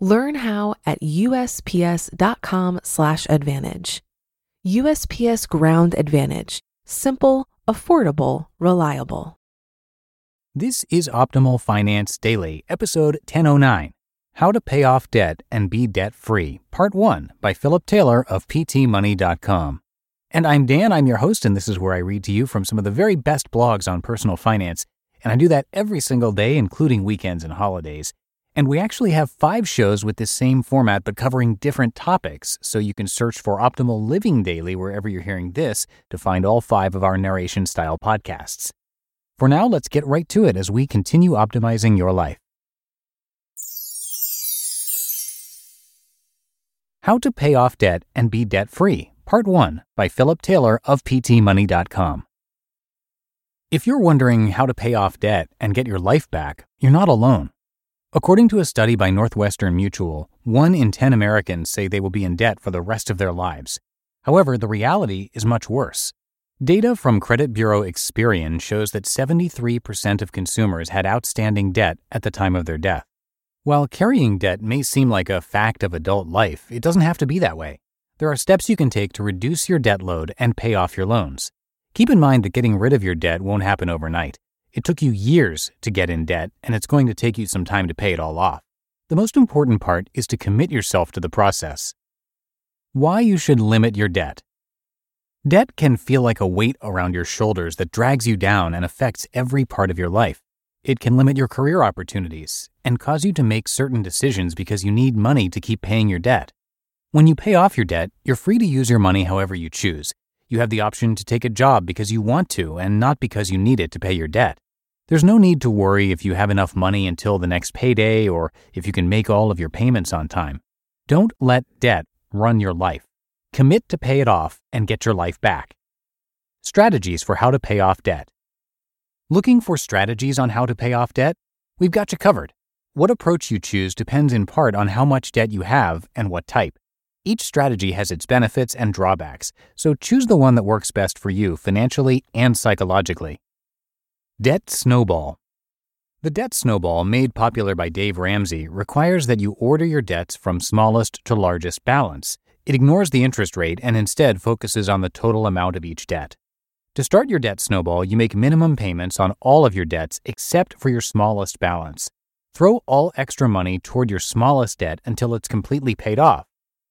Learn how at usps.com/advantage. USPS Ground Advantage: simple, affordable, reliable. This is Optimal Finance Daily, episode 1009 How to Pay Off Debt and Be Debt Free, Part 1 by Philip Taylor of PTMoney.com. And I'm Dan, I'm your host, and this is where I read to you from some of the very best blogs on personal finance. And I do that every single day, including weekends and holidays. And we actually have five shows with this same format, but covering different topics. So you can search for Optimal Living Daily wherever you're hearing this to find all five of our narration style podcasts. For now, let's get right to it as we continue optimizing your life. How to Pay Off Debt and Be Debt Free, Part 1 by Philip Taylor of PTMoney.com. If you're wondering how to pay off debt and get your life back, you're not alone. According to a study by Northwestern Mutual, one in 10 Americans say they will be in debt for the rest of their lives. However, the reality is much worse. Data from credit bureau Experian shows that 73% of consumers had outstanding debt at the time of their death. While carrying debt may seem like a fact of adult life, it doesn't have to be that way. There are steps you can take to reduce your debt load and pay off your loans. Keep in mind that getting rid of your debt won't happen overnight. It took you years to get in debt, and it's going to take you some time to pay it all off. The most important part is to commit yourself to the process. Why you should limit your debt. Debt can feel like a weight around your shoulders that drags you down and affects every part of your life. It can limit your career opportunities and cause you to make certain decisions because you need money to keep paying your debt. When you pay off your debt, you're free to use your money however you choose. You have the option to take a job because you want to and not because you need it to pay your debt. There's no need to worry if you have enough money until the next payday or if you can make all of your payments on time. Don't let debt run your life. Commit to pay it off and get your life back. Strategies for how to pay off debt. Looking for strategies on how to pay off debt? We've got you covered. What approach you choose depends in part on how much debt you have and what type. Each strategy has its benefits and drawbacks, so choose the one that works best for you financially and psychologically. Debt Snowball The debt snowball, made popular by Dave Ramsey, requires that you order your debts from smallest to largest balance. It ignores the interest rate and instead focuses on the total amount of each debt. To start your debt snowball, you make minimum payments on all of your debts except for your smallest balance. Throw all extra money toward your smallest debt until it's completely paid off.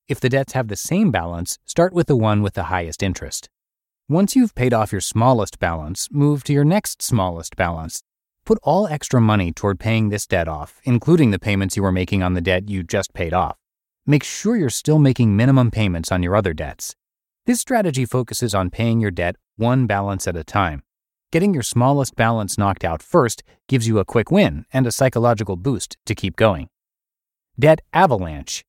If the debts have the same balance, start with the one with the highest interest. Once you've paid off your smallest balance, move to your next smallest balance. Put all extra money toward paying this debt off, including the payments you were making on the debt you just paid off. Make sure you're still making minimum payments on your other debts. This strategy focuses on paying your debt one balance at a time. Getting your smallest balance knocked out first gives you a quick win and a psychological boost to keep going. Debt avalanche.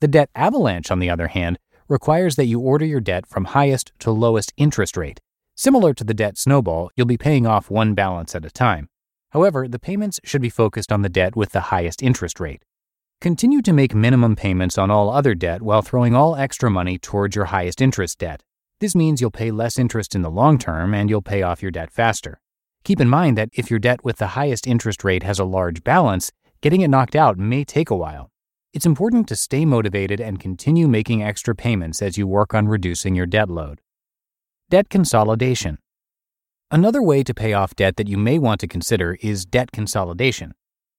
The debt avalanche, on the other hand, requires that you order your debt from highest to lowest interest rate. Similar to the debt snowball, you'll be paying off one balance at a time. However, the payments should be focused on the debt with the highest interest rate. Continue to make minimum payments on all other debt while throwing all extra money towards your highest interest debt. This means you'll pay less interest in the long term and you'll pay off your debt faster. Keep in mind that if your debt with the highest interest rate has a large balance, getting it knocked out may take a while. It's important to stay motivated and continue making extra payments as you work on reducing your debt load. Debt consolidation. Another way to pay off debt that you may want to consider is debt consolidation.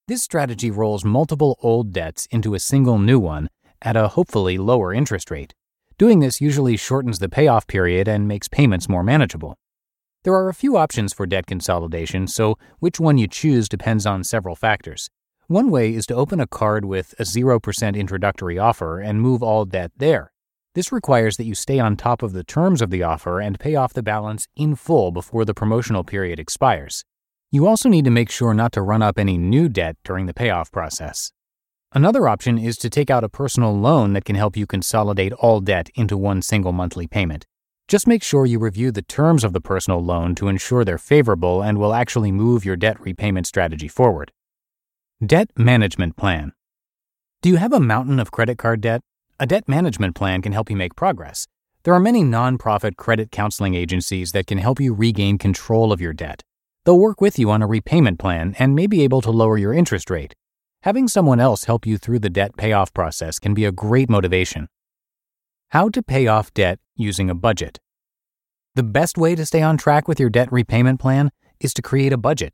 This strategy rolls multiple old debts into a single new one at a hopefully lower interest rate. Doing this usually shortens the payoff period and makes payments more manageable. There are a few options for debt consolidation, so which one you choose depends on several factors. One way is to open a card with a 0% introductory offer and move all debt there. This requires that you stay on top of the terms of the offer and pay off the balance in full before the promotional period expires. You also need to make sure not to run up any new debt during the payoff process. Another option is to take out a personal loan that can help you consolidate all debt into one single monthly payment. Just make sure you review the terms of the personal loan to ensure they're favorable and will actually move your debt repayment strategy forward. Debt Management Plan Do you have a mountain of credit card debt? A debt management plan can help you make progress. There are many nonprofit credit counseling agencies that can help you regain control of your debt. They'll work with you on a repayment plan and may be able to lower your interest rate. Having someone else help you through the debt payoff process can be a great motivation. How to pay off debt using a budget. The best way to stay on track with your debt repayment plan is to create a budget.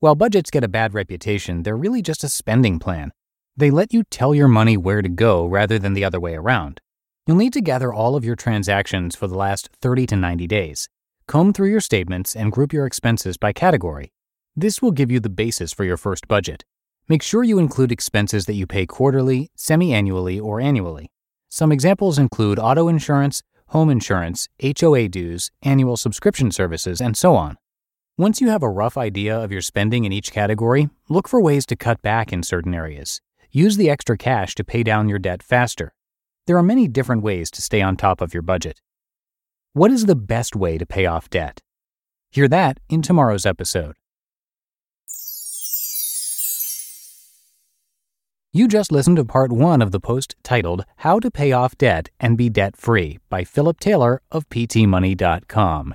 While budgets get a bad reputation, they're really just a spending plan. They let you tell your money where to go rather than the other way around. You'll need to gather all of your transactions for the last 30 to 90 days. Comb through your statements and group your expenses by category. This will give you the basis for your first budget. Make sure you include expenses that you pay quarterly, semi annually, or annually. Some examples include auto insurance, home insurance, HOA dues, annual subscription services, and so on. Once you have a rough idea of your spending in each category, look for ways to cut back in certain areas. Use the extra cash to pay down your debt faster. There are many different ways to stay on top of your budget. What is the best way to pay off debt? Hear that in tomorrow's episode. You just listened to part one of the post titled How to Pay Off Debt and Be Debt Free by Philip Taylor of PTMoney.com.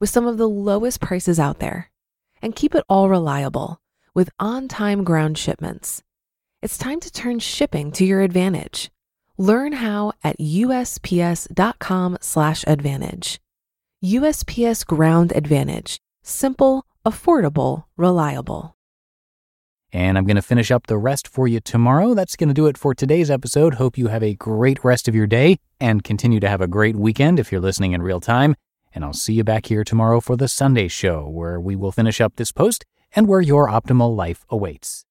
with some of the lowest prices out there. And keep it all reliable with on time ground shipments. It's time to turn shipping to your advantage. Learn how at usps.com/advantage. USPS Ground Advantage. Simple, affordable, reliable. And I'm going to finish up the rest for you tomorrow. That's going to do it for today's episode. Hope you have a great rest of your day and continue to have a great weekend if you're listening in real time. And I'll see you back here tomorrow for the Sunday show, where we will finish up this post and where your optimal life awaits.